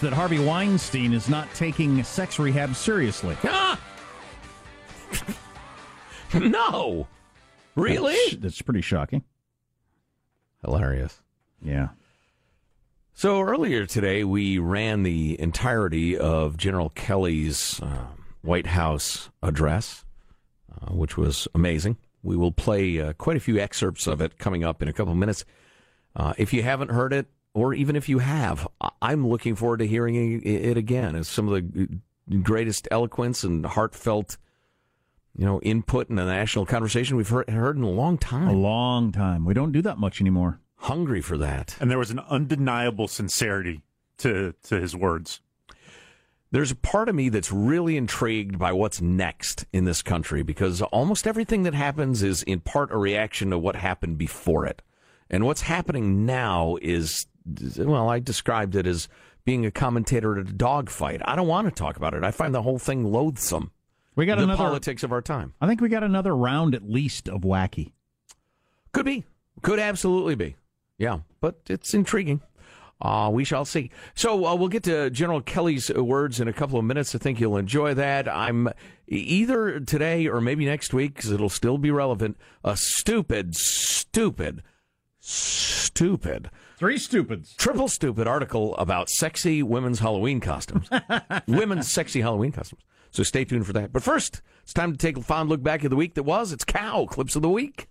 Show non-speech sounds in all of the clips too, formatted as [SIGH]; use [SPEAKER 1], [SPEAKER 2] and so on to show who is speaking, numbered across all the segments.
[SPEAKER 1] That Harvey Weinstein is not taking sex rehab seriously.
[SPEAKER 2] Ah! [LAUGHS] no. Really?
[SPEAKER 1] That's, that's, pretty shocking.
[SPEAKER 2] Hilarious.
[SPEAKER 1] Yeah.
[SPEAKER 2] So earlier today, we ran the entirety of General Kelly's uh, White House address, uh, which was amazing. We will play uh, quite a few excerpts of it coming up in a couple minutes. Uh, if you haven't heard it, or even if you have, I'm looking forward to hearing it again. It's some of the greatest eloquence and heartfelt, you know, input in the national conversation we've heard, heard in a long time.
[SPEAKER 1] A long time. We don't do that much anymore.
[SPEAKER 2] Hungry for that.
[SPEAKER 3] And there was an undeniable sincerity to to his words.
[SPEAKER 2] There's a part of me that's really intrigued by what's next in this country because almost everything that happens is in part a reaction to what happened before it. And what's happening now is well, I described it as being a commentator at a dogfight. I don't want to talk about it. I find the whole thing loathsome.
[SPEAKER 1] We got
[SPEAKER 2] the
[SPEAKER 1] another
[SPEAKER 2] politics of our time.
[SPEAKER 1] I think we got another round at least of wacky.
[SPEAKER 2] Could be. Could absolutely be. Yeah, but it's intriguing. Uh, we shall see. So uh, we'll get to General Kelly's words in a couple of minutes. I think you'll enjoy that. I'm either today or maybe next week because it'll still be relevant. A stupid, stupid, stupid
[SPEAKER 1] Three stupids.
[SPEAKER 2] Triple stupid article about sexy women's Halloween costumes. [LAUGHS] women's sexy Halloween costumes. So stay tuned for that. But first, it's time to take a fond look back at the week that was. It's Cow Clips of the Week.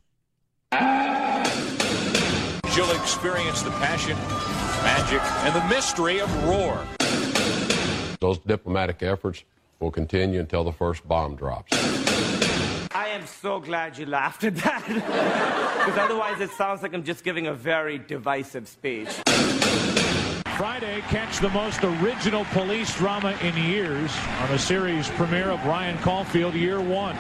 [SPEAKER 4] She'll experience the passion, magic, and the mystery of Roar.
[SPEAKER 5] Those diplomatic efforts will continue until the first bomb drops.
[SPEAKER 6] I am so glad you laughed at that. [LAUGHS] Because otherwise, it sounds like I'm just giving a very divisive speech.
[SPEAKER 7] Friday, catch the most original police drama in years on the series premiere of Ryan Caulfield, Year One.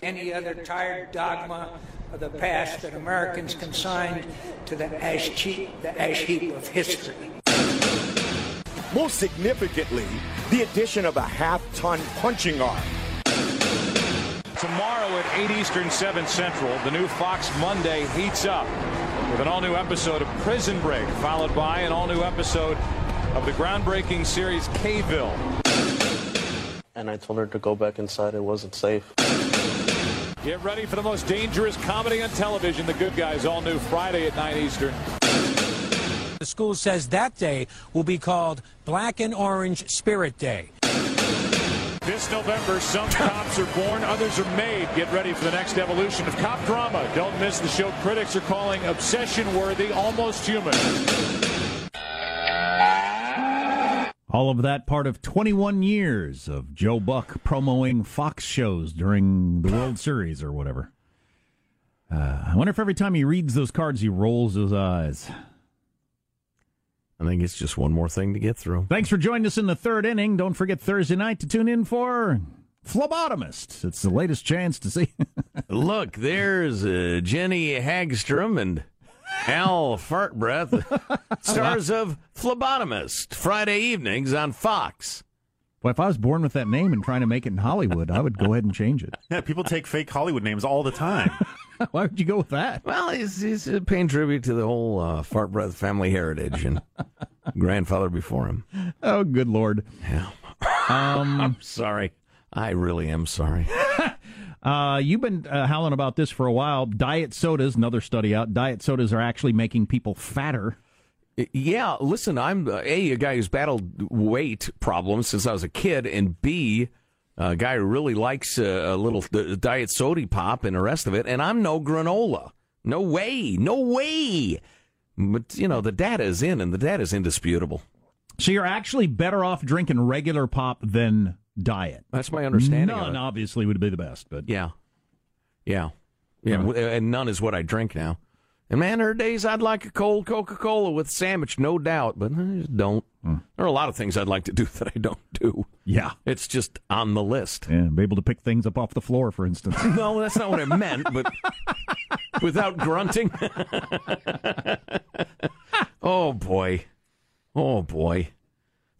[SPEAKER 8] Any other tired dogma of the past that Americans consigned to the ash, heap, the ash heap of history.
[SPEAKER 9] Most significantly, the addition of a half ton punching arm
[SPEAKER 7] Tomorrow at 8 Eastern, 7 Central, the new Fox Monday heats up with an all new episode of Prison Break, followed by an all new episode
[SPEAKER 4] of the groundbreaking series K-ville.
[SPEAKER 10] And I told her to go back inside. It wasn't safe.
[SPEAKER 7] Get ready for the most dangerous comedy on television. The Good Guys, all new Friday at 9 Eastern.
[SPEAKER 11] The school says that day will be called Black and Orange Spirit Day.
[SPEAKER 7] This November, some cops are born, others are made. Get ready for the next evolution of cop drama. Don't miss the show critics are calling obsession worthy, almost human.
[SPEAKER 1] All of that part of 21 years of Joe Buck promoting Fox shows during the World [LAUGHS] Series or whatever. Uh, I wonder if every time he reads those cards, he rolls his eyes.
[SPEAKER 2] I think it's just one more thing to get through.
[SPEAKER 1] Thanks for joining us in the third inning. Don't forget Thursday night to tune in for Phlebotomist. It's the latest chance to see. [LAUGHS]
[SPEAKER 2] Look, there's uh, Jenny Hagstrom and Al Fartbreath, [LAUGHS] stars of Phlebotomist, Friday evenings on Fox.
[SPEAKER 1] Well, if I was born with that name and trying to make it in Hollywood, I would go ahead and change it. [LAUGHS]
[SPEAKER 3] Yeah, people take fake Hollywood names all the time. [LAUGHS]
[SPEAKER 1] Why would you go with that?
[SPEAKER 2] Well, he's, he's paying tribute to the whole uh, Fartbreath family heritage and [LAUGHS] grandfather before him.
[SPEAKER 1] Oh, good lord.
[SPEAKER 2] Yeah.
[SPEAKER 1] Um, [LAUGHS]
[SPEAKER 2] I'm sorry. I really am sorry.
[SPEAKER 1] Uh, you've been uh, howling about this for a while. Diet sodas, another study out. Diet sodas are actually making people fatter.
[SPEAKER 2] Yeah, listen, I'm uh, a a guy who's battled weight problems since I was a kid, and b a guy who really likes uh, a little uh, diet soda pop and the rest of it. And I'm no granola. No way. No way. But you know the data is in, and the data is indisputable.
[SPEAKER 1] So you're actually better off drinking regular pop than diet.
[SPEAKER 2] That's my understanding.
[SPEAKER 1] None, obviously, would be the best, but
[SPEAKER 2] Yeah, yeah, yeah. W- And none is what I drink now. And man, there are days I'd like a cold Coca Cola with sandwich, no doubt, but I just don't. Hmm. There are a lot of things I'd like to do [LAUGHS] that I don't do.
[SPEAKER 1] Yeah.
[SPEAKER 2] It's just on the list.
[SPEAKER 1] yeah, be able to pick things up off the floor, for instance. [LAUGHS]
[SPEAKER 2] No, that's not what I meant, but [LAUGHS] without grunting. oh, boy. Oh, boy.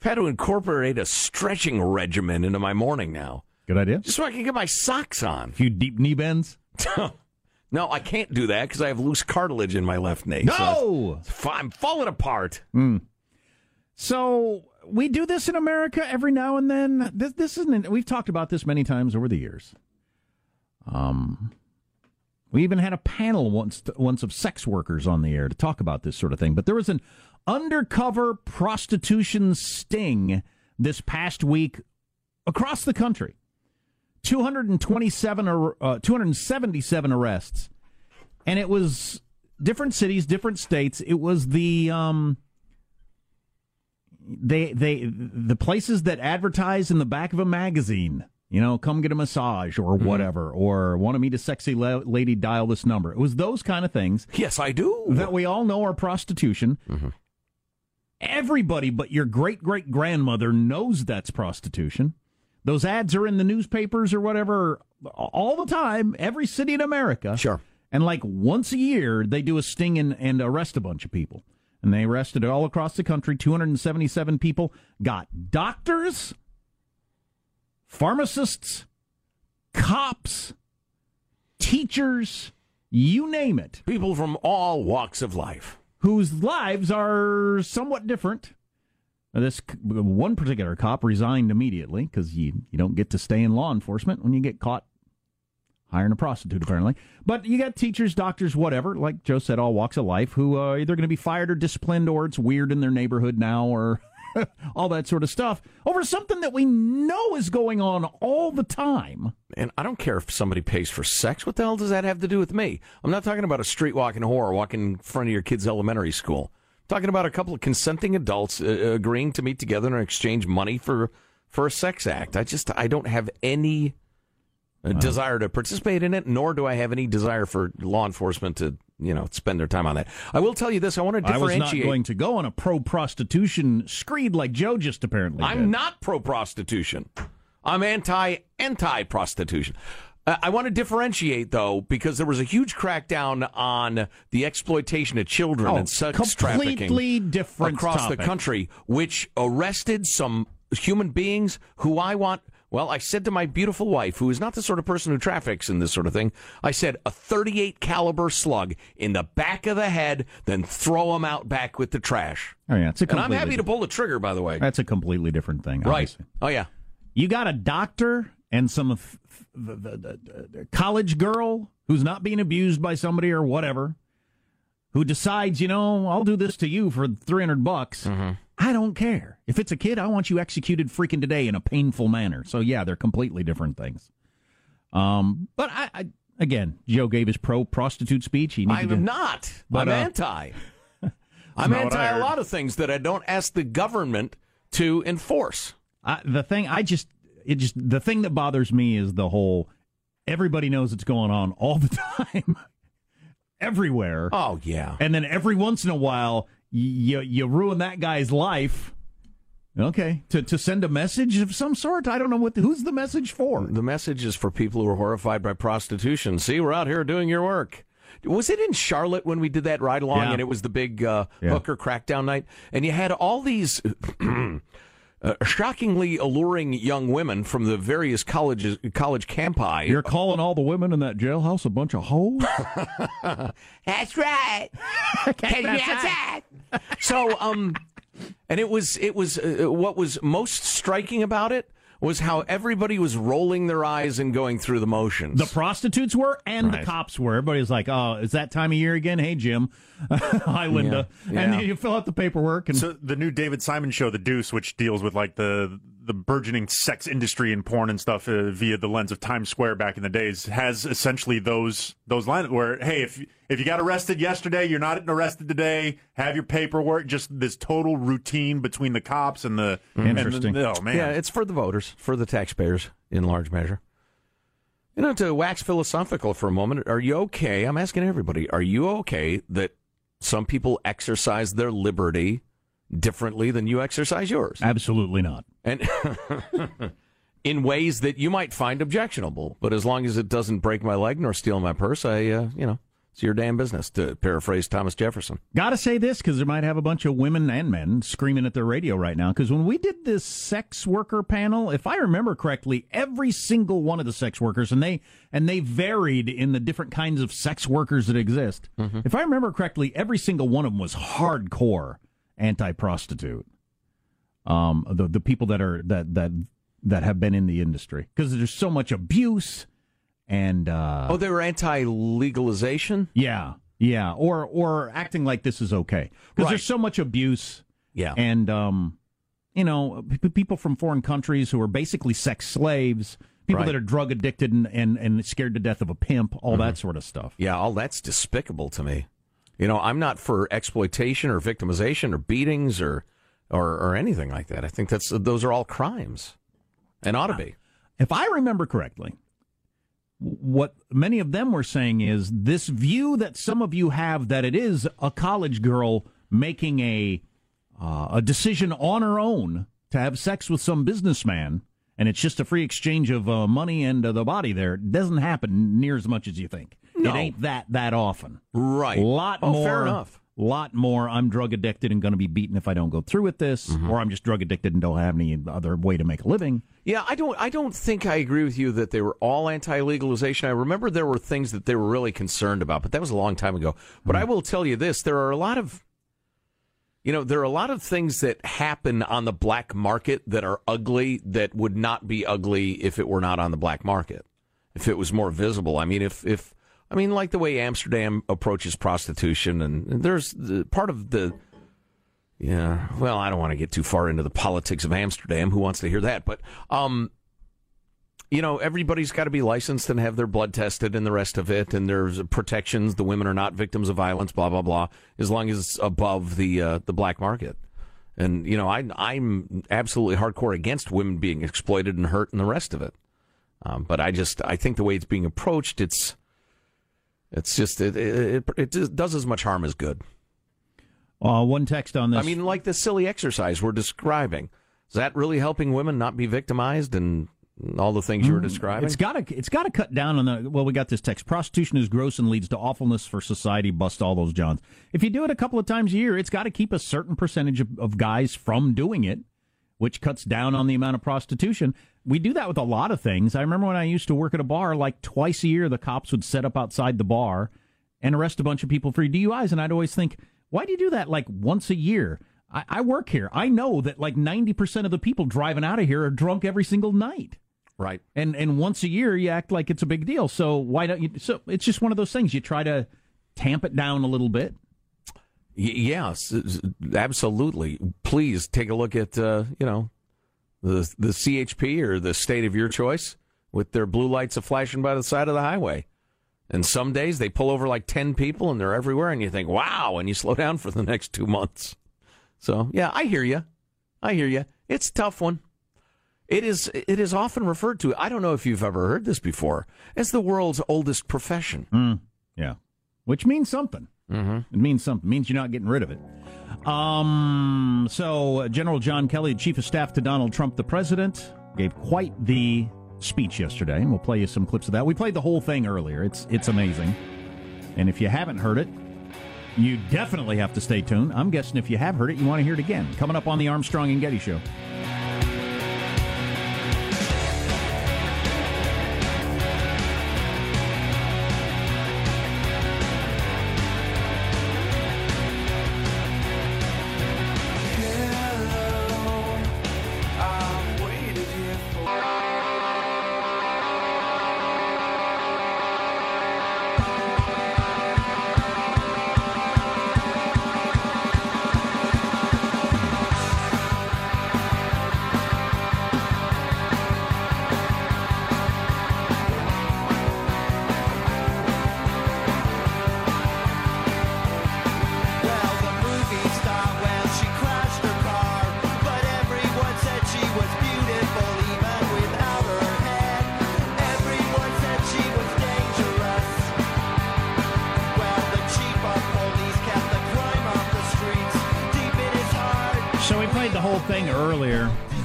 [SPEAKER 2] I've had to incorporate a stretching regimen into my morning now,
[SPEAKER 1] Good idea.
[SPEAKER 2] just so I can get my socks on.
[SPEAKER 1] A few deep knee bends.
[SPEAKER 2] No, I can't do that because I have loose cartilage in my left knee.
[SPEAKER 1] No!
[SPEAKER 2] fi- I'm falling apart.
[SPEAKER 1] So we do this in America every now and then. This, this isn't. We've talked about this many times over the years. Um, we even had a panel once once of sex workers on the air to talk about this sort of thing. But there was an undercover prostitution sting this past week across the country. 227 ar- uh, 277 arrests. And it was different cities different states. It was the um they they the places that advertise in the back of a magazine you know come get a massage or whatever or want to meet a sexy la- lady dial this number. It was those kind of things
[SPEAKER 2] Yes, I do.
[SPEAKER 1] that we all know are prostitution. Everybody but your great great grandmother knows that's prostitution those ads are in the newspapers or whatever all the time every city in america
[SPEAKER 2] Sure.
[SPEAKER 1] and like once a year, they do a sting and, and arrest a bunch of people. And they arrested all across the country. 277 people got doctors, pharmacists, cops, teachers, you name it,
[SPEAKER 2] People from all walks of life.
[SPEAKER 1] whose lives are somewhat different. This one particular cop resigned immediately because you, you don't get to stay in law enforcement when you get caught hiring a prostitute, apparently. But you got teachers, doctors, whatever, like Joe said, all walks of life, who are either going to be fired or disciplined, or it's weird in their neighborhood now, or [LAUGHS] all that sort of stuff, over something that we know is going on all the time.
[SPEAKER 2] And I don't care if somebody pays for sex. What the hell does that have to do with me? I'm not talking about a street walking whore walking in front of your kid's elementary school. Talking about a couple of consenting adults uh, agreeing to meet together and exchange money for for a sex act. I just I don't have any uh, desire to participate in it, nor do I have any desire for law enforcement to you know spend their time on that. I will tell you this: I want to
[SPEAKER 1] I was not going to go on a pro prostitution screed like Joe just apparently
[SPEAKER 2] I'm
[SPEAKER 1] did.
[SPEAKER 2] not pro prostitution. I'm anti anti prostitution. Uh, I want to differentiate though because there was a huge crackdown on the exploitation of children
[SPEAKER 1] Oh,
[SPEAKER 2] and sex
[SPEAKER 1] completely
[SPEAKER 2] trafficking across
[SPEAKER 1] topic.
[SPEAKER 2] the country, which arrested some human beings who I want Well, I said to my beautiful wife, who is not the sort of person who traffics in this sort of thing, I said a 38 caliber slug in the back of the head, then throw them out back with the trash.
[SPEAKER 1] Oh yeah, it's a
[SPEAKER 2] And I'm happy to pull the trigger, by the way.
[SPEAKER 1] That's a completely different thing.
[SPEAKER 2] Right.
[SPEAKER 1] obviously.
[SPEAKER 2] Oh yeah.
[SPEAKER 1] You got a doctor and some the, the, the, the college girl who's not being abused by somebody or whatever, who decides, you know, I'll do this to you for three hundred bucks.
[SPEAKER 2] Mm-hmm.
[SPEAKER 1] I don't care. If it's a kid, I want you executed freaking today in a painful manner. So yeah, they're completely different things. Um, but I, I again, Joe gave his pro prostitute speech. He needed
[SPEAKER 2] I'm
[SPEAKER 1] to-
[SPEAKER 2] not.
[SPEAKER 1] But,
[SPEAKER 2] I'm
[SPEAKER 1] uh,
[SPEAKER 2] anti. [LAUGHS] I'm
[SPEAKER 1] not what I
[SPEAKER 2] anti a lot of things that I don't ask the government to enforce.
[SPEAKER 1] I, the thing I just it just the thing that bothers me is the whole everybody knows it's going on all the [LAUGHS] time everywhere
[SPEAKER 2] oh yeah
[SPEAKER 1] and then every once in a while you you ruin that guy's life okay to to send a message of some sort i don't know what the, who's the message for
[SPEAKER 2] The message is for people who are horrified by prostitution. See, we're out here doing your work. Was it in Charlotte when we did that ride along
[SPEAKER 1] Yeah.
[SPEAKER 2] and it was the big uh,
[SPEAKER 1] Yeah.
[SPEAKER 2] hooker crackdown night? And you had all these [CLEARS THROAT] uh, shockingly alluring young women from the various colleges, college campi.
[SPEAKER 1] you're calling all the women in that jailhouse a bunch of hoes [LAUGHS]
[SPEAKER 2] That's right. [LAUGHS] Take me outside. so, um, and it was it was uh, what was most striking about it was how everybody was rolling their eyes and going through the motions.
[SPEAKER 1] the prostitutes were and
[SPEAKER 2] Right.
[SPEAKER 1] the cops were everybody's like oh is that time of year again hey jim [LAUGHS] hi linda
[SPEAKER 3] Yeah.
[SPEAKER 1] and
[SPEAKER 3] Yeah.
[SPEAKER 1] you fill out the paperwork and
[SPEAKER 3] So the new David Simon show, The Deuce, which deals with like the the burgeoning sex industry and porn and stuff uh, via the lens of Times Square back in the days, has essentially those those lines where hey, if if you got arrested yesterday, you're not arrested today. Have your paperwork. Just this total routine between the cops and the and the-
[SPEAKER 1] Interesting.
[SPEAKER 3] oh man,
[SPEAKER 2] Yeah, it's for the voters, for the taxpayers, in large measure. You know, to wax philosophical for a moment, are you okay? I'm asking everybody, are you okay that some people exercise their liberty differently than you exercise yours?
[SPEAKER 1] absolutely not
[SPEAKER 2] And [LAUGHS] in ways that you might find objectionable, but as long as it doesn't break my leg nor steal my purse, I, uh, you know, it's your damn business, to paraphrase Thomas Jefferson.
[SPEAKER 1] Gotta say this because there might have a bunch of women and men screaming at their radio right now. Because when we did this sex worker panel, if I remember correctly, every single one of the sex workers and they and they varied in the different kinds of sex workers that exist. If I remember correctly, every single one of them was hardcore anti-prostitute. Um, the the people that are that that that have been in the industry because there's so much abuse and uh,
[SPEAKER 2] Oh, they were anti legalization?
[SPEAKER 1] yeah, yeah, or or acting like this is okay because
[SPEAKER 2] Right.
[SPEAKER 1] there's so much abuse.
[SPEAKER 2] Yeah.
[SPEAKER 1] and um, you know, p- people from foreign countries who are basically sex slaves, people
[SPEAKER 2] Right.
[SPEAKER 1] that are drug addicted and, and and scared to death of a pimp, all that sort of stuff.
[SPEAKER 2] Yeah, all that's despicable to me. You know, I'm not for exploitation or victimization or beatings or or, or anything like that. I think that's those are all crimes and ought to be.
[SPEAKER 1] If I remember correctly, what many of them were saying is this view that some of you have that it is a college girl making a uh, a decision on her own to have sex with some businessman, and it's just a free exchange of uh, money and uh, the body. There it doesn't happen near as much as you think.
[SPEAKER 2] No.
[SPEAKER 1] It ain't that that often.
[SPEAKER 2] Right.
[SPEAKER 1] A lot
[SPEAKER 2] Oh,
[SPEAKER 1] more.
[SPEAKER 2] fair enough.
[SPEAKER 1] Lot more. I'm drug addicted and going to be beaten if I don't go through with this,
[SPEAKER 2] Mm-hmm.
[SPEAKER 1] or I'm just drug addicted and don't have any other way to make a living.
[SPEAKER 2] Yeah, I don't I don't think I agree with you that they were all anti-legalization. I remember there were things that they were really concerned about, but that was a long time ago. But I will tell you this, there are a lot of you know, there are a lot of things that happen on the black market that are ugly that would not be ugly if it were not on the black market. If it was more visible. I mean, if if I mean like the way Amsterdam approaches prostitution and there's the, part of the yeah. Well, I don't want to get too far into the politics of Amsterdam. Who wants to hear that? But, um, you know, everybody's got to be licensed and have their blood tested and the rest of it. And there's protections. The women are not victims of violence, blah, blah, blah, as long as it's above the, uh, the black market. And, you know, I, I'm absolutely hardcore against women being exploited and hurt and the rest of it. Um, but I just, I think the way it's being approached, it's, it's just, it, it, it, it does as much harm as good.
[SPEAKER 1] Uh, one text on this.
[SPEAKER 2] I mean, like the silly exercise we're describing. Is that really helping women not be victimized and all the things you were describing?
[SPEAKER 1] Mm, It's got to it's got to cut down on the well. We got this text: prostitution is gross and leads to awfulness for society. Bust all those Johns. If you do it a couple of times a year, it's got to keep a certain percentage of, of guys from doing it. which cuts down on the amount of prostitution. We do that with a lot of things. I remember when I used to work at a bar, like twice a year, the cops would set up outside the bar and arrest a bunch of people for DUIs. And I'd always think, why do you do that like once a year? I, I work here. I know that like 90% of the people driving out of here are drunk every single night.
[SPEAKER 2] Right.
[SPEAKER 1] And and once a year you act like it's a big deal. So why don't you so it's just one of those things you try to tamp it down a little bit.
[SPEAKER 2] Y- yes, absolutely. Please take a look at uh, you know the the CHP or the state of your choice with their blue lights a flashing by the side of the highway. And some days they pull over like 10 people and they're everywhere and you think, "Wow," and you slow down for the next 2 months. So, yeah, I hear you. I hear you. It's a tough one. It is it is often referred to. I don't know if you've ever heard this before as the world's oldest profession.
[SPEAKER 1] Mm, yeah, which means something.
[SPEAKER 2] Mm-hmm.
[SPEAKER 1] It means something. It means you're not getting rid of it. Um. So General John Kelly, Chief of Staff to Donald Trump, the president, gave quite the speech yesterday, and we'll play you some clips of that. We played the whole thing earlier. It's it's amazing. And if you haven't heard it, you definitely have to stay tuned. I'm guessing if you have heard it, you want to hear it again. Coming up on the Armstrong and Getty Show.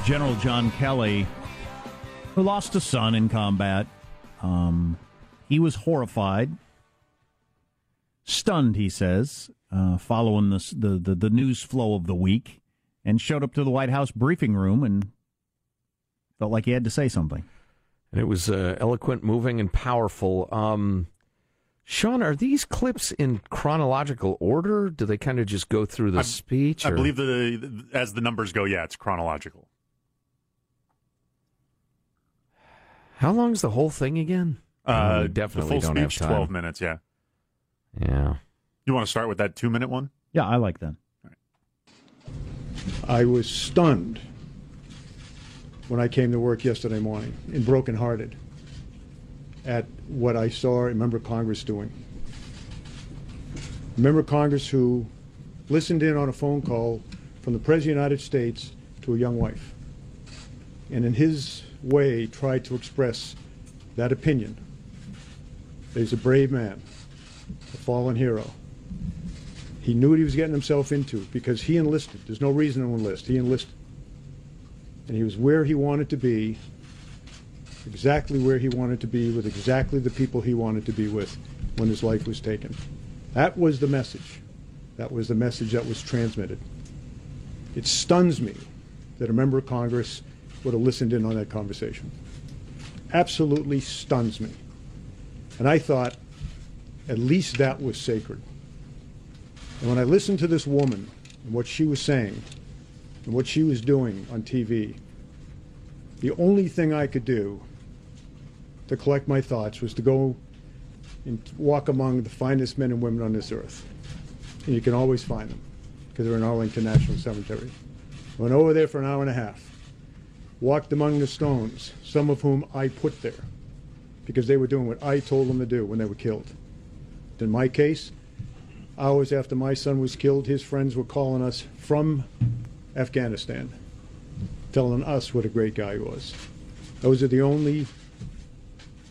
[SPEAKER 1] General John Kelly, who lost a son in combat, um, he was horrified, stunned. He says, uh, following this, the, the the news flow of the week, and showed up to the White House briefing room and felt like he had to say something.
[SPEAKER 2] And it was uh, eloquent, moving, and powerful. Um, Sean, are these clips in chronological order? Do they kind of just go through the speech?
[SPEAKER 3] I
[SPEAKER 2] or-
[SPEAKER 3] believe the as the numbers go, yeah, it's chronological.
[SPEAKER 2] How long's the whole thing again?
[SPEAKER 3] Uh,
[SPEAKER 2] we definitely
[SPEAKER 3] the full
[SPEAKER 2] don't have
[SPEAKER 3] speech,
[SPEAKER 2] time.
[SPEAKER 3] twelve minutes. Yeah.
[SPEAKER 2] Yeah.
[SPEAKER 3] You want to start with that two minute one?
[SPEAKER 1] Yeah, I like that.
[SPEAKER 12] I was stunned when I came to work yesterday morning and brokenhearted at what I saw a member of Congress doing. A member of Congress who listened in on a phone call from the President of the United States to a young wife, and in his way tried to express that opinion. He's a brave man, a fallen hero. He knew what he was getting himself into because he enlisted. There's no reason to enlist. He enlisted. And he was where he wanted to be, exactly where he wanted to be, with exactly the people he wanted to be with when his life was taken. That was the message. That was the message that was transmitted. It stuns me that a member of Congress would have listened in on that conversation. Absolutely stuns me. And I thought, at least that was sacred. And when I listened to this woman and what she was saying and what she was doing on TV, the only thing I could do to collect my thoughts was to go and walk among the finest men and women on this earth. And you can always find them because they're in Arlington National Cemetery. Went over there for an hour and a half. Walked among the stones, some of whom I put there because they were doing what I told them to do when they were killed. In my case, hours after my son was killed, his friends were calling us from Afghanistan, telling us what a great guy he was. Those are the only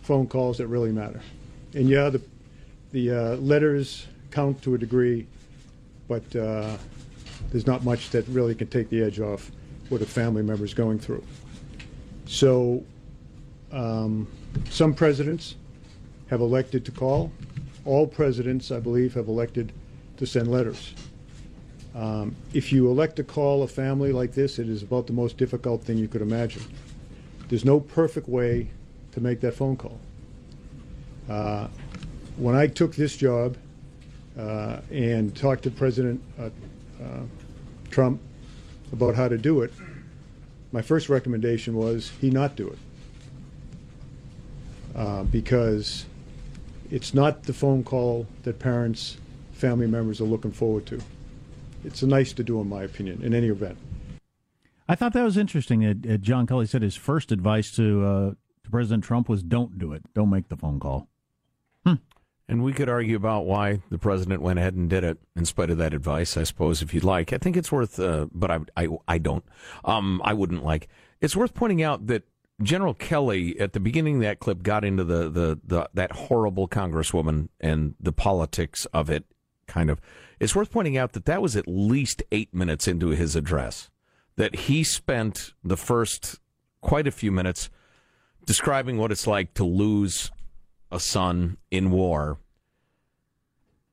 [SPEAKER 12] phone calls that really matter. And yeah, the, the uh, letters count to a degree, but uh, there's not much that really can take the edge off what a family member is going through. So, um, some presidents have elected to call. All presidents, I believe, have elected to send letters. Um, if you elect to call a family like this, it is about the most difficult thing you could imagine. There's no perfect way to make that phone call. Uh, when I took this job uh, and talked to President uh, uh, Trump about how to do it, my first recommendation was he not do it. Uh, because it's not the phone call that parents, family members are looking forward to. It's nice to do, in my opinion, in any event.
[SPEAKER 1] I thought that was interesting that John Kelly said his first advice to uh, to President Trump was don't do it, don't make the phone call.
[SPEAKER 2] And we could argue about why the president went ahead and did it in spite of that advice, I suppose, if you'd like. I think it's worth, uh, but I, I, I don't. Um, I wouldn't like. It's worth pointing out that General Kelly at the beginning of that clip got into the, the, the that horrible congresswoman and the politics of it kind of it's worth pointing out that that was at least 8 minutes into his address that he spent the first quite a few minutes describing what it's like to lose a son in war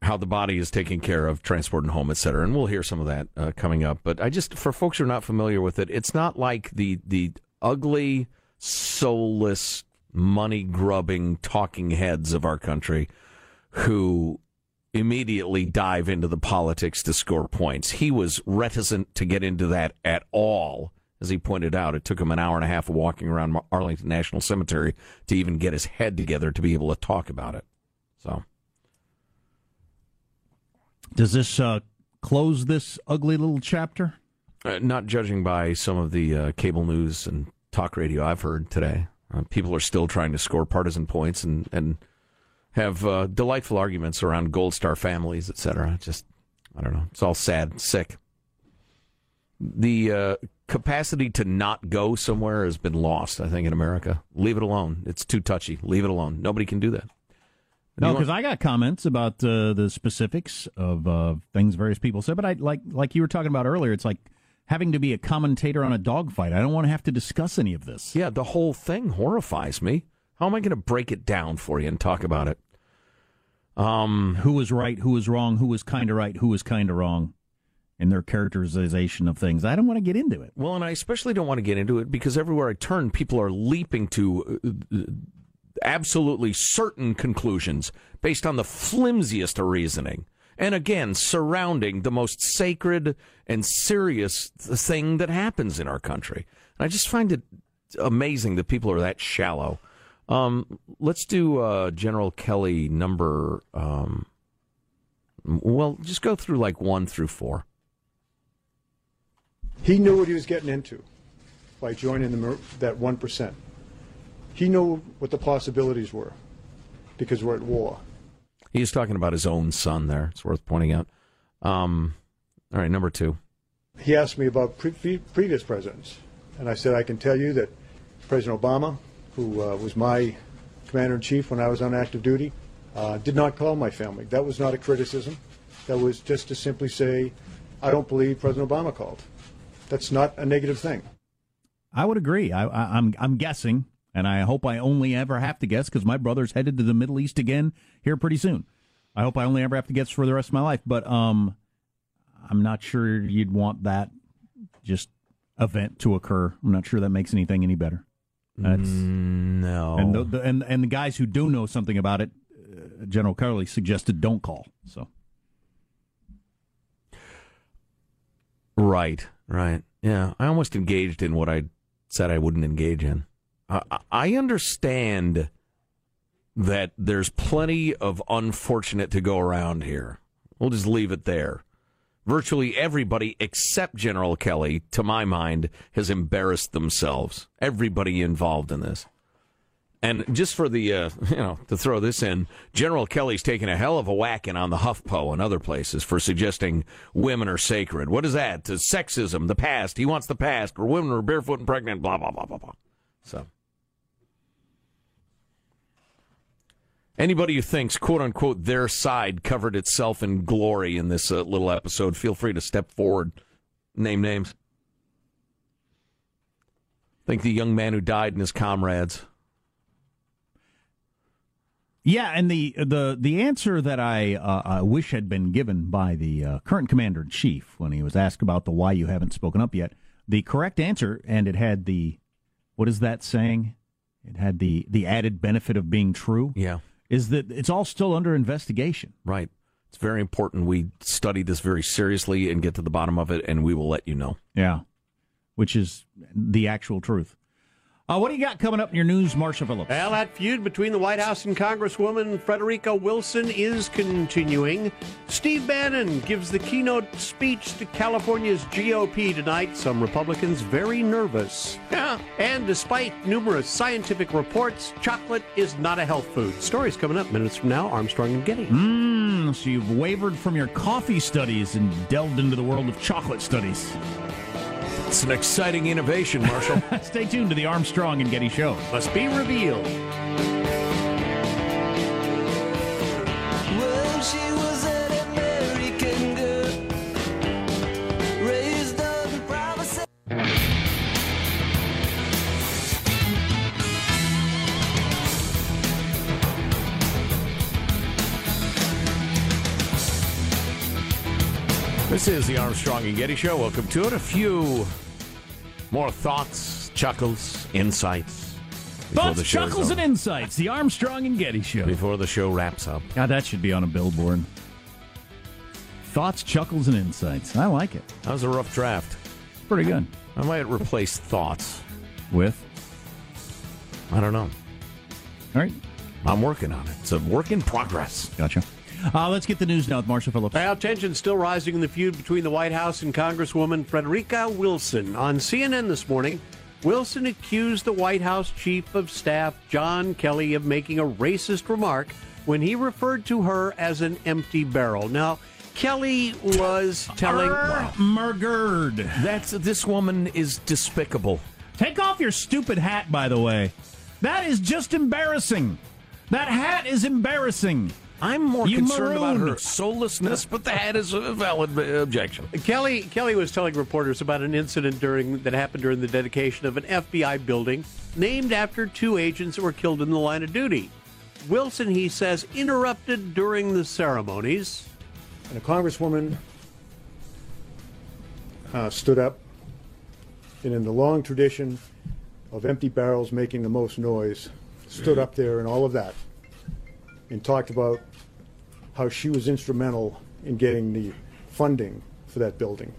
[SPEAKER 2] how the body is taken care of, transported home, etc. And we'll hear some of that uh, coming up. But I just, for folks who are not familiar with it, it's not like the the ugly soulless, money grubbing talking heads of our country who immediately dive into the politics to score points. He was reticent to get into that at all. As he pointed out, it took him an hour and a half of walking around Arlington National Cemetery to even get his head together to be able to talk about it. So,
[SPEAKER 1] does this uh, close this ugly little chapter?
[SPEAKER 2] Uh, not judging by some of the uh, cable news and talk radio I've heard today. Uh, people are still trying to score partisan points and and have uh, delightful arguments around Gold Star families, etc. Just I don't know. It's all sad, sick. The uh, capacity to not go somewhere has been lost. I think in America. Leave it alone. It's too touchy. Leave it alone. Nobody can do that.
[SPEAKER 1] No, because I got comments about uh, the specifics of uh, things various people said, but I like like you were talking about earlier. It's like having to be a commentator on a dogfight. I don't want to have to discuss any of this.
[SPEAKER 2] Yeah, the whole thing horrifies me. How am I going to break it down for you and talk about it?
[SPEAKER 1] Um, who was right? Who was wrong? Who was kind of right? Who was kind of wrong? In their characterization of things, I don't want to get into it.
[SPEAKER 2] Well, and I especially don't want to get into it because everywhere I turn, people are leaping to uh, absolutely certain conclusions based on the flimsiest of reasoning and again, surrounding the most sacred and serious thing that happens in our country. And I just find it amazing that people are that shallow. Um, let's do uh, General Kelly number. Um, well, just go through like one through four.
[SPEAKER 12] He knew what he was getting into by joining the, that one percent. He knew what the possibilities were because we're at war.
[SPEAKER 2] He's talking about his own son there. It's worth pointing out. Um, all right, number two.
[SPEAKER 12] He asked me about pre- previous presidents, and I said I can tell you that President Obama, who uh, was my commander in chief when I was on active duty, uh, did not call my family. That was not a criticism. That was just to simply say, I don't believe President Obama called. That's not a negative thing.
[SPEAKER 1] I would agree. I, I, I'm I'm guessing and I hope I only ever have to guess because my brother's headed to the Middle East again here pretty soon. I hope I only ever have to guess for the rest of my life, but um, I'm not sure you'd want that just event to occur. I'm not sure that makes anything any better.
[SPEAKER 2] That's, mm, no,
[SPEAKER 1] and the, the, and and the guys who do know something about it, uh, General Kelly suggested don't call. So,
[SPEAKER 2] right, right, yeah. I almost engaged in what I said I wouldn't engage in. I understand that there's plenty of unfortunate to go around here. We'll just leave it there. Virtually everybody except General Kelly, to my mind, has embarrassed themselves. Everybody involved in this. And just for the, uh, [LAUGHS] you know, to throw this in, General Kelly's taking a hell of a whacking on the HuffPo and other places for suggesting women are sacred. What is that? To sexism, the past. He wants the past, where women are barefoot and pregnant, blah, blah, blah, blah, blah. So. Anybody who thinks, quote unquote, their side covered itself in glory in this uh, little episode, feel free to step forward. Name names. Think the young man who died and his comrades.
[SPEAKER 1] Yeah, and the the the answer that I uh, I wish had been given by the uh, current commander in chief when he was asked about the why you haven't spoken up yet, the correct answer, and it had the what is that saying? It had the the added benefit of being true.
[SPEAKER 2] Yeah,
[SPEAKER 1] is that it's all still under investigation.
[SPEAKER 2] Right. It's very important we study this very seriously and get to the bottom of it, and we will let you know.
[SPEAKER 1] Yeah, which is the actual truth. Uh, what do you got coming up in your news, Marshall Phillips?
[SPEAKER 13] Well, that feud between the White House and Congresswoman Frederica Wilson is continuing. Steve Bannon gives the keynote speech to California's GOP tonight. Some Republicans very nervous. and despite numerous scientific reports, chocolate is not a health food. Stories coming up minutes from now. Armstrong and Getty.
[SPEAKER 1] Mmm, so you've wavered from your coffee studies and delved into the world of chocolate studies.
[SPEAKER 2] It's an exciting innovation, Marshall. [LAUGHS]
[SPEAKER 1] Stay tuned to the Armstrong and Getty Show.
[SPEAKER 13] Must be revealed.
[SPEAKER 2] This is the Armstrong and Getty Show. Welcome to it. A few more thoughts, chuckles, insights.
[SPEAKER 1] Thoughts, chuckles, and insights. The Armstrong and Getty Show.
[SPEAKER 2] Before the show wraps up.
[SPEAKER 1] God, that should be on a billboard. Thoughts, chuckles, and insights. I like it.
[SPEAKER 2] That was a rough draft.
[SPEAKER 1] Pretty good.
[SPEAKER 2] I might replace thoughts
[SPEAKER 1] with.
[SPEAKER 2] I don't know.
[SPEAKER 1] All right.
[SPEAKER 2] I'm working on it. It's a work in progress.
[SPEAKER 1] Gotcha. Uh, let's get the news now with Marshall Phillips.
[SPEAKER 13] Well, tension still rising in the feud between the White House and Congresswoman Frederica Wilson. On CNN this morning, Wilson accused the White House Chief of Staff, John Kelly, of making a racist remark when he referred to her as an empty barrel. Now, Kelly was telling.
[SPEAKER 1] Arr, Murgard.
[SPEAKER 2] That's this woman is despicable.
[SPEAKER 1] Take off your stupid hat, by the way. That is just embarrassing. That hat is embarrassing.
[SPEAKER 2] I'm more
[SPEAKER 1] You
[SPEAKER 2] concerned about her soullessness, but that is a valid objection.
[SPEAKER 13] Kelly Kelly was telling reporters about an incident during that happened during the dedication of an FBI building named after two agents that were killed in the line of duty. Wilson, he says, interrupted during the ceremonies.
[SPEAKER 12] And a congresswoman uh, stood up, and in the long tradition of empty barrels making the most noise, stood up there and all of that, and talked about how she was instrumental in getting the funding for that building.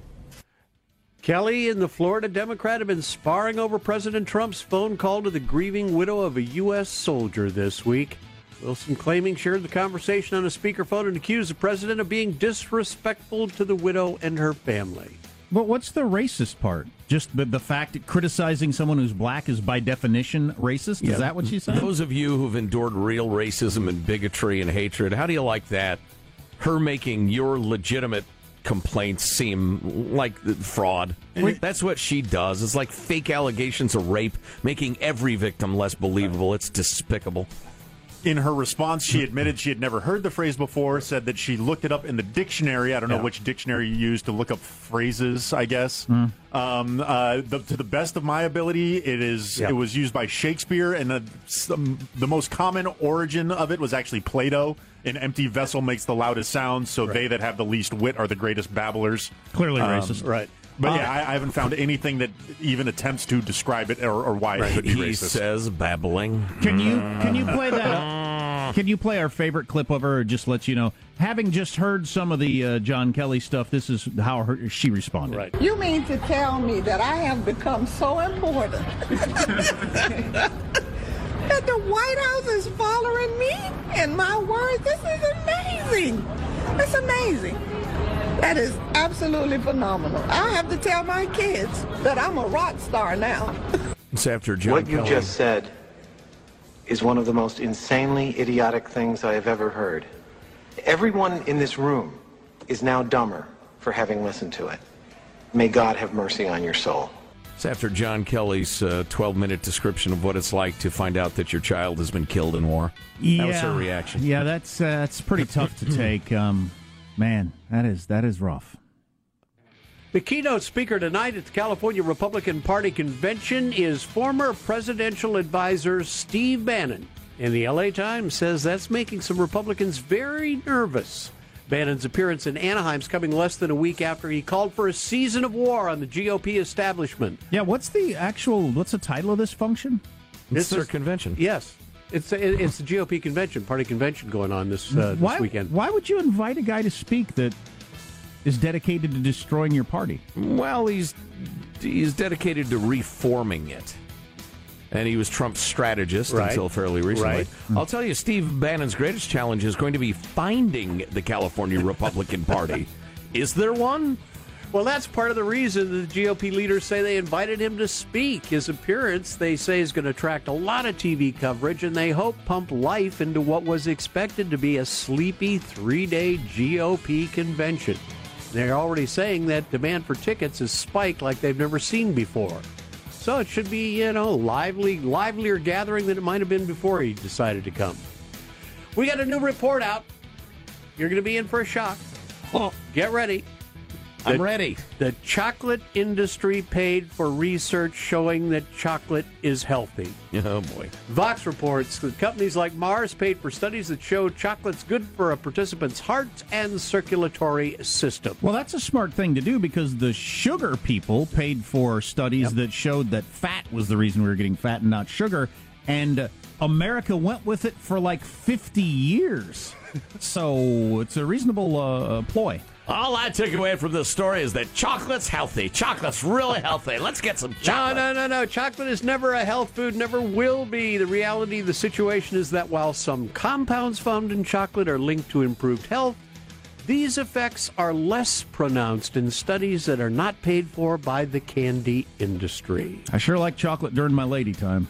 [SPEAKER 13] Kelly and the Florida Democrat have been sparring over President Trump's phone call to the grieving widow of a U.S. soldier this week. Wilson claiming shared the conversation on a speakerphone and accused the president of being disrespectful to the widow and her family.
[SPEAKER 1] But what's the racist part? Just the, the fact that criticizing someone who's black is by definition racist? Is that what she said?
[SPEAKER 2] Those of you who've endured real racism and bigotry and hatred, how do you like that? Her making your legitimate complaints seem like fraud. That's what she does. It's like fake allegations of rape, making every victim less believable. It's despicable.
[SPEAKER 3] In her response, she admitted she had never heard the phrase before, said that she looked it up in the dictionary. I don't know
[SPEAKER 2] Yeah.
[SPEAKER 3] which dictionary you use to look up phrases, I guess. Um, uh, the, to the best of my ability, it is
[SPEAKER 13] Yeah.
[SPEAKER 3] it was used by Shakespeare, and the, some, the most common origin of it was actually Plato. An empty vessel makes the loudest sound, so they that have the least wit are the greatest babblers.
[SPEAKER 1] Clearly
[SPEAKER 3] Um,
[SPEAKER 1] racist.
[SPEAKER 13] Right.
[SPEAKER 3] But yeah, I, I haven't found anything that even attempts to describe it or, or why it could be
[SPEAKER 2] He
[SPEAKER 3] racist.
[SPEAKER 2] says babbling.
[SPEAKER 1] Can you can you play that? [LAUGHS] Can you play our favorite clip of her? Or just let you know, having just heard some of the uh, John Kelly stuff, this is how her, she responded.
[SPEAKER 13] Right.
[SPEAKER 14] You mean to tell me that I have become so important [LAUGHS] that the White House is following me and my words? This is amazing. It's amazing. That is absolutely phenomenal. I have to tell my kids that I'm a rock star now. [LAUGHS]
[SPEAKER 2] It's after John
[SPEAKER 10] What you just said is one of the most insanely idiotic things I have ever heard. Everyone in this room is now dumber for having listened to it. May God have mercy on your soul.
[SPEAKER 2] It's after John Kelly's uh, 12 minute description of what it's like to find out that your child has been killed in war. That was her reaction.
[SPEAKER 1] Yeah, that's uh, that's pretty tough to [LAUGHS] take. Um, man, that is that is rough.
[SPEAKER 13] The keynote speaker tonight at the California Republican Party convention is former presidential advisor Steve Bannon. And the LA Times says that's making some Republicans very nervous. Bannon's appearance in Anaheim's coming less than a week after he called for a season of war on the GOP establishment.
[SPEAKER 1] Yeah, what's the actual what's the title of this function?
[SPEAKER 2] It's their convention.
[SPEAKER 13] Yes. It's it's the GOP convention, party convention going on this uh, this
[SPEAKER 1] why,
[SPEAKER 13] weekend.
[SPEAKER 1] Why would you invite a guy to speak that is dedicated to destroying your party?
[SPEAKER 2] Well, he's he's dedicated to reforming it. And he was Trump's strategist
[SPEAKER 13] Right.
[SPEAKER 2] until fairly recently.
[SPEAKER 13] Right.
[SPEAKER 2] I'll tell you, Steve Bannon's greatest challenge is going to be finding the California Republican Party. [LAUGHS] Is there one?
[SPEAKER 13] Well, that's part of the reason the GOP leaders say they invited him to speak. His appearance, they say, is going to attract a lot of TV coverage, and they hope pump life into what was expected to be a sleepy three day GOP convention. They're already saying that demand for tickets has spiked like they've never seen before. So it should be, you know, lively, livelier gathering than it might have been before he decided to come. We got a new report out. You're going to be in for a shock. Get ready.
[SPEAKER 2] I'm ready.
[SPEAKER 13] The chocolate industry paid for research showing that chocolate is healthy. [LAUGHS]
[SPEAKER 2] Oh, boy.
[SPEAKER 13] Vox reports that companies like Mars paid for studies that show chocolate's good for a participant's heart and circulatory system.
[SPEAKER 1] Well, that's a smart thing to do because the sugar people paid for studies that showed that fat was the reason we were getting fat and not sugar. And uh, America went with it for like 50 years. [LAUGHS] so it's a reasonable uh, ploy.
[SPEAKER 2] All I took away from this story is that chocolate's healthy. Chocolate's really healthy. Let's get some
[SPEAKER 13] No,
[SPEAKER 2] chocolate.
[SPEAKER 13] no, no, no. Chocolate is never a health food, never will be. The reality of the situation is that while some compounds found in chocolate are linked to improved health, these effects are less pronounced in studies that are not paid for by the candy industry.
[SPEAKER 1] I sure like chocolate during my lady time.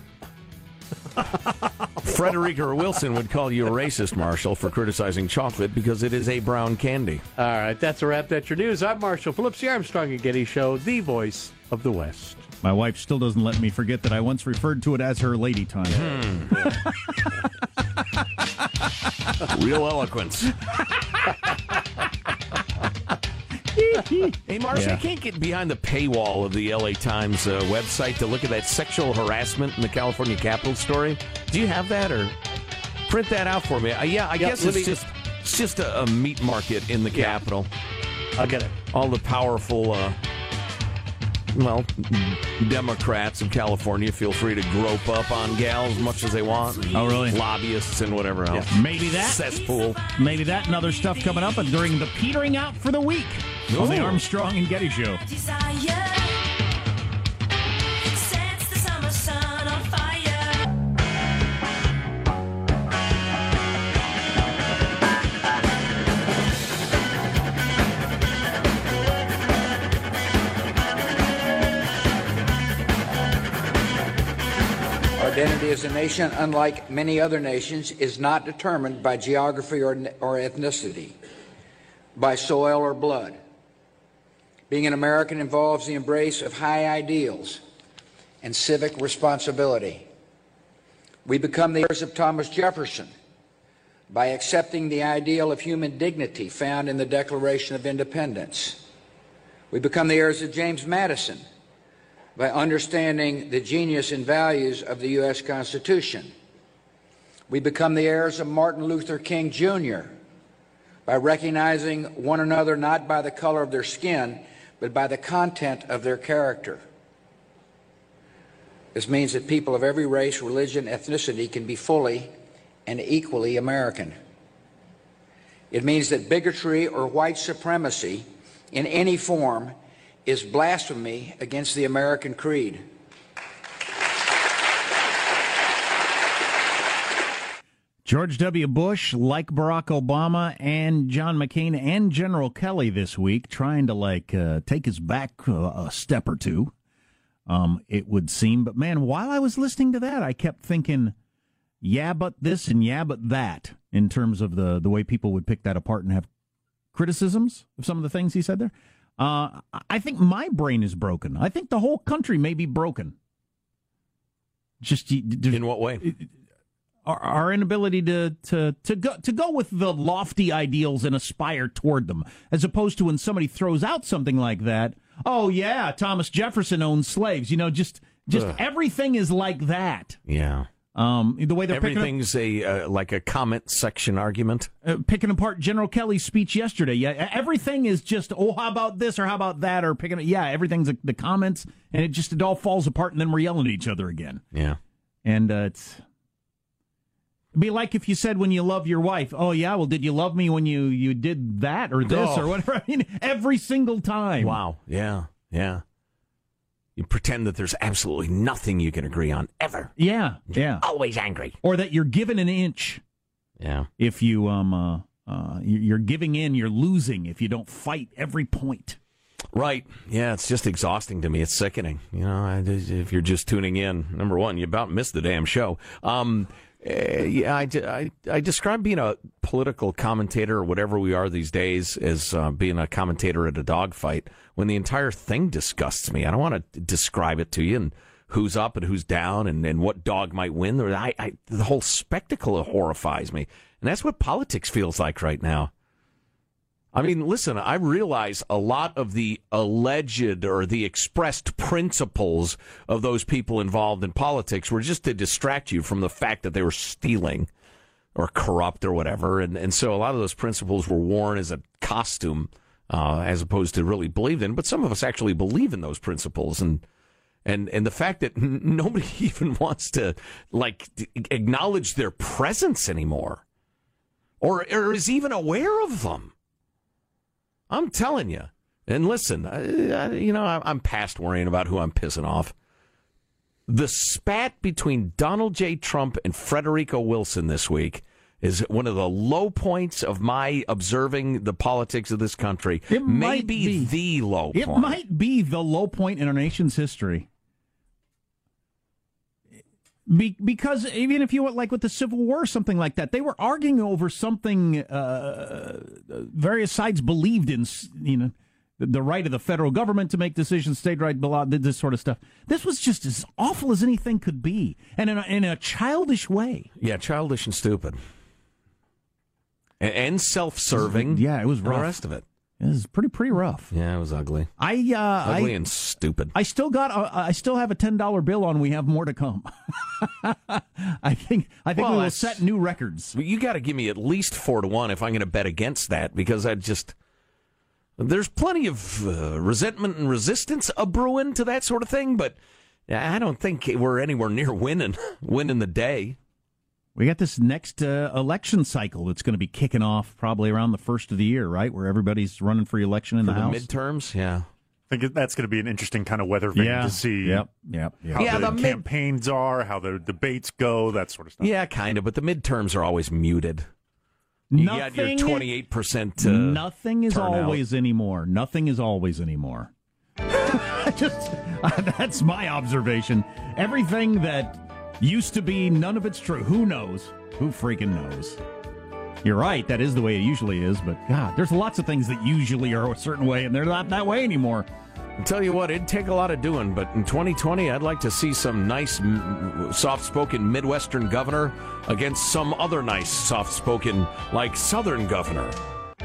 [SPEAKER 1] [LAUGHS]
[SPEAKER 2] Frederica Wilson would call you a racist, Marshall, for criticizing chocolate because it is a brown candy.
[SPEAKER 13] All right, that's a wrap. That's your news. I'm Marshall Phillips, the Armstrong and Getty Show, the voice of the West.
[SPEAKER 1] My wife still doesn't let me forget that I once referred to it as her lady time. Hmm. [LAUGHS]
[SPEAKER 2] Real eloquence. [LAUGHS] [LAUGHS] hey, Marshall,
[SPEAKER 1] Yeah.
[SPEAKER 2] you can't get behind the paywall of the LA Times uh, website to look at that sexual harassment in the California Capitol story. Do you have that, or print that out for me? Uh, yeah, I
[SPEAKER 13] Yeah,
[SPEAKER 2] guess it's just it's just a, a meat market in the Capitol.
[SPEAKER 13] I'll get it.
[SPEAKER 2] All the powerful, uh, well, Democrats of California feel free to grope up on gals as much as they want.
[SPEAKER 1] Oh, really?
[SPEAKER 2] Lobbyists and whatever else.
[SPEAKER 1] Maybe that.
[SPEAKER 2] Cesspool.
[SPEAKER 1] Maybe that and other stuff coming up and during the petering out for the week on the Armstrong and Getty Show.
[SPEAKER 15] Our identity as a nation, unlike many other nations, is not determined by geography or, or ethnicity, by soil or blood. Being an American involves the embrace of high ideals and civic responsibility. We become the heirs of Thomas Jefferson by accepting the ideal of human dignity found in the Declaration of Independence. We become the heirs of James Madison by understanding the genius and values of the U.S. Constitution. We become the heirs of Martin Luther King Jr. by recognizing one another not by the color of their skin, but by the content of their character. This means that people of every race, religion, ethnicity can be fully and equally American. It means that bigotry or white supremacy in any form is blasphemy against the American creed.
[SPEAKER 1] George W. Bush, like Barack Obama and John McCain and General Kelly this week, trying to like uh, take us back uh, a step or two. Um, it would seem, but man, while I was listening to that, I kept thinking, yeah, but this and yeah, but that, in terms of the the way people would pick that apart and have criticisms of some of the things he said there. Uh, I think my brain is broken. I think the whole country may be broken. Just in
[SPEAKER 2] what way?
[SPEAKER 1] Our, our inability to, to to go to go with the lofty ideals and aspire toward them, as opposed to when somebody throws out something like that. Oh yeah, Thomas Jefferson owned slaves. You know, just just
[SPEAKER 2] Ugh.
[SPEAKER 1] everything is like that.
[SPEAKER 2] Yeah.
[SPEAKER 1] Um, the way they're picking up,
[SPEAKER 2] Everything's a uh, like a comment section argument.
[SPEAKER 1] uh, picking apart General Kelly's speech yesterday. Yeah, everything is just oh, how about this or how about that or picking. Yeah, everything's the, the comments, and it just it all falls apart, and then we're yelling at each other again.
[SPEAKER 2] Yeah.
[SPEAKER 1] And uh, it's it'd be like if you said when you love your wife, "Oh yeah, well, did you love me when you you did that or this
[SPEAKER 2] Oh.
[SPEAKER 1] or whatever?" [LAUGHS] I mean, every single time.
[SPEAKER 2] Wow. Yeah. Yeah. You pretend that there's absolutely nothing you can agree on ever.
[SPEAKER 1] Yeah, yeah.
[SPEAKER 2] Always angry.
[SPEAKER 1] Or that you're given an inch.
[SPEAKER 2] Yeah.
[SPEAKER 1] If you um uh, uh you- you're giving in, you're losing if you don't fight every point.
[SPEAKER 2] Right. Yeah, it's just exhausting to me. It's sickening. You know, if you're just tuning in, number one, you about missed the damn show. Um, eh, yeah, I, I, I describe being a political commentator or whatever we are these days as uh, being a commentator at a dogfight when the entire thing disgusts me. I don't want to describe it to you and who's up and who's down and, and what dog might win. I, I, the whole spectacle horrifies me. And that's what politics feels like right now. I mean, listen, I realize a lot of the alleged or the expressed principles of those people involved in politics were just to distract you from the fact that they were stealing or corrupt or whatever. And, and so a lot of those principles were worn as a costume uh, as opposed to really believed in. But some of us actually believe in those principles. And, and, and the fact that n- [LAUGHS] nobody [LAUGHS] even wants to like acknowledge their presence anymore or, or is even aware of them. I'm telling you. And listen, I, I, you know, I, I'm past worrying about who I'm pissing off. The spat between Donald J. Trump and Frederica Wilson this week is one of the low points of my observing the politics of this country.
[SPEAKER 1] It might
[SPEAKER 2] Maybe
[SPEAKER 1] be.
[SPEAKER 2] the low
[SPEAKER 1] It might be the low point in our nation's history. Be, because even if you went like with the Civil War, something like that, they were arguing over something uh, various sides believed in. You know, the, the right of the federal government to make decisions, state right, blah, blah, this sort of stuff. This was just as awful as anything could be, and in a, in a childish way.
[SPEAKER 2] Yeah, childish and stupid. And, and self-serving.
[SPEAKER 1] Yeah, it was rough.
[SPEAKER 2] The rest of it.
[SPEAKER 1] It was pretty pretty rough.
[SPEAKER 2] Yeah, it was ugly.
[SPEAKER 1] I uh,
[SPEAKER 2] Ugly
[SPEAKER 1] I,
[SPEAKER 2] and stupid.
[SPEAKER 1] I still got. Uh, I still have a ten dollar bill on. We have more to come. [LAUGHS] I think. I think
[SPEAKER 2] Well,
[SPEAKER 1] we will set new records.
[SPEAKER 2] You got to give me at least four to one if I'm going to bet against that because I just there's plenty of uh, resentment and resistance a brewing to that sort of thing, but I don't think we're anywhere near winning [LAUGHS] winning the day.
[SPEAKER 1] We got this next uh, election cycle that's going to be kicking off probably around the first of the year, right? Where everybody's running for election in
[SPEAKER 2] For
[SPEAKER 1] the,
[SPEAKER 2] the
[SPEAKER 1] house.
[SPEAKER 2] midterms, yeah.
[SPEAKER 3] I think that's going to be an interesting kind of weather vane
[SPEAKER 1] Yeah.
[SPEAKER 3] to see.
[SPEAKER 1] Yep, yep, yep.
[SPEAKER 3] How
[SPEAKER 2] Yeah,
[SPEAKER 3] the,
[SPEAKER 2] the mid-
[SPEAKER 3] campaigns are, how the debates go, that sort of stuff.
[SPEAKER 2] Yeah, kind of, but the midterms are always muted. You got your 28% uh,
[SPEAKER 1] Nothing is
[SPEAKER 2] turnout.
[SPEAKER 1] always anymore. Nothing is always anymore. [LAUGHS] Just [LAUGHS] that's my observation. Everything that used to be, none of it's true. Who knows? Who freaking knows? You're right. That is the way it usually is. But God, there's lots of things that usually are a certain way, and they're not that way anymore.
[SPEAKER 2] I'll tell you what, it'd take a lot of doing, but in 2020, I'd like to see some nice, soft-spoken Midwestern governor against some other nice, soft-spoken, like Southern governor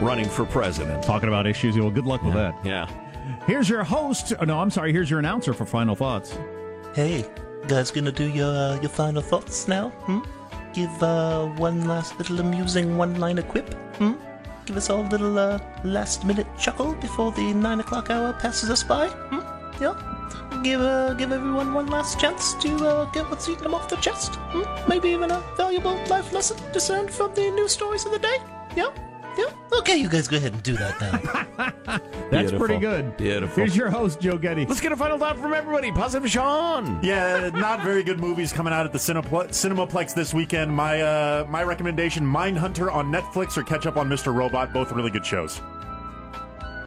[SPEAKER 2] running for president.
[SPEAKER 1] Talking about issues. You well, good luck with that.
[SPEAKER 2] Yeah.
[SPEAKER 1] Here's your host. oh, No, I'm sorry. Here's your announcer for final thoughts.
[SPEAKER 16] Hey, guys, gonna do your uh, your final thoughts now? Hmm? Give uh, one last little amusing one-liner quip? Hmm? Give us all a little uh, last-minute chuckle before the nine o'clock hour passes us by? Hmm? Yeah. Give uh, give everyone one last chance to uh, get what's eating them off their chest. Hmm? Maybe even a valuable life lesson discerned from the news stories of the day. Yeah. Yeah. Okay, you guys go ahead and do that now. [LAUGHS]
[SPEAKER 1] That's
[SPEAKER 2] Beautiful.
[SPEAKER 1] pretty good.
[SPEAKER 2] Beautiful.
[SPEAKER 1] Here's your host, Joe Getty.
[SPEAKER 2] Let's get a final thought from everybody. Positive Sean.
[SPEAKER 3] Yeah, not very good movies coming out at the Cinepl- Cinemaplex this weekend. My uh, my recommendation: Mindhunter on Netflix or catch up on Mr. Robot. Both really good shows.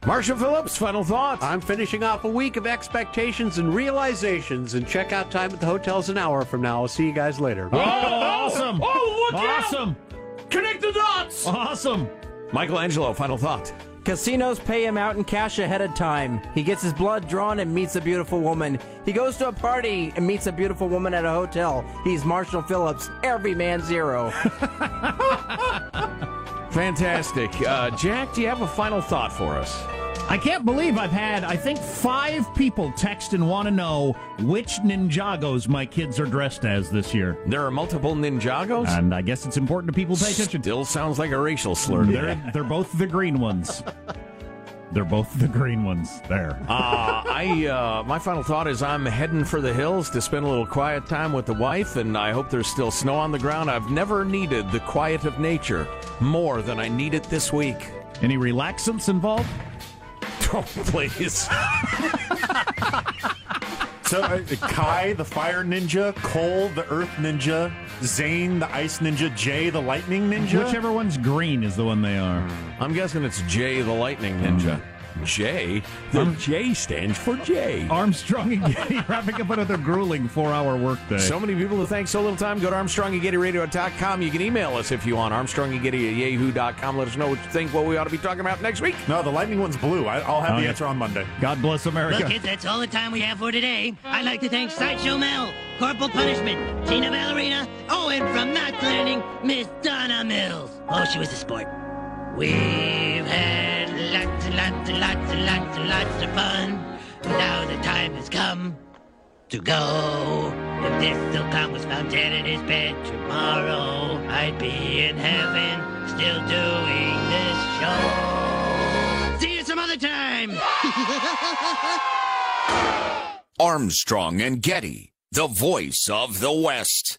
[SPEAKER 2] Marshall Phillips, final thoughts.
[SPEAKER 13] I'm finishing off a week of expectations and realizations, and checkout time at the hotel's an hour from now. I'll see you guys later.
[SPEAKER 1] Oh, awesome!
[SPEAKER 2] Oh, look out!
[SPEAKER 1] awesome!
[SPEAKER 2] Connect the dots.
[SPEAKER 1] Awesome!
[SPEAKER 2] Michael Angelo, final thought.
[SPEAKER 17] Casinos pay him out in cash ahead of time. He gets his blood drawn and meets a beautiful woman. He goes to a party and meets a beautiful woman at a hotel. He's Marshall Phillips, every man zero. [LAUGHS]
[SPEAKER 2] Fantastic. Uh, Jack, do you have a final thought for us?
[SPEAKER 1] I can't believe I've had, I think, five people text and want to know which Ninjagos my kids are dressed as this year.
[SPEAKER 2] There are multiple Ninjagos?
[SPEAKER 1] And I guess it's important to people pay attention.
[SPEAKER 2] Still sounds like a racial slur. to
[SPEAKER 1] They're,
[SPEAKER 2] me.
[SPEAKER 1] they're both the green ones. [LAUGHS] They're both the green ones. There.
[SPEAKER 2] Uh, I uh, my final thought is I'm heading for the hills to spend a little quiet time with the wife, and I hope there's still snow on the ground. I've never needed the quiet of nature more than I need it this week.
[SPEAKER 1] Any relaxants involved?
[SPEAKER 2] Oh, please.
[SPEAKER 3] So, uh, Kai, the fire ninja, Cole, the earth ninja, Zane, the ice ninja, Jay, the lightning ninja.
[SPEAKER 1] Whichever one's green is the one they are.
[SPEAKER 2] I'm guessing it's Jay the Lightning Ninja. Jay? The J stands for J.
[SPEAKER 1] Armstrong and Getty [LAUGHS] wrapping up another grueling four-hour workday.
[SPEAKER 2] So many people to thank so little time. Go to ArmstrongandGettyRadio.com. You can email us if you want. ArmstrongandGetty at yahoo.com. Let us know what you think, what we ought to be talking about next week.
[SPEAKER 3] No, the lightning one's blue. I, I'll have
[SPEAKER 1] Oh,
[SPEAKER 3] the answer on Monday.
[SPEAKER 1] God bless America.
[SPEAKER 18] Well, kids, that's all the time we have for today. I'd like to thank Sideshow Mel, Corporal Punishment, Tina Ballerina, oh, and from Knots Landing, Miss Donna Mills. Oh, she was a sport. We've had lots and lots and lots and lots and lots of fun. Now the time has come to go. If this silk was found dead in his bed tomorrow, I'd be in heaven still doing this show. See you some other time. [LAUGHS]
[SPEAKER 19] Armstrong and Getty, the voice of the West.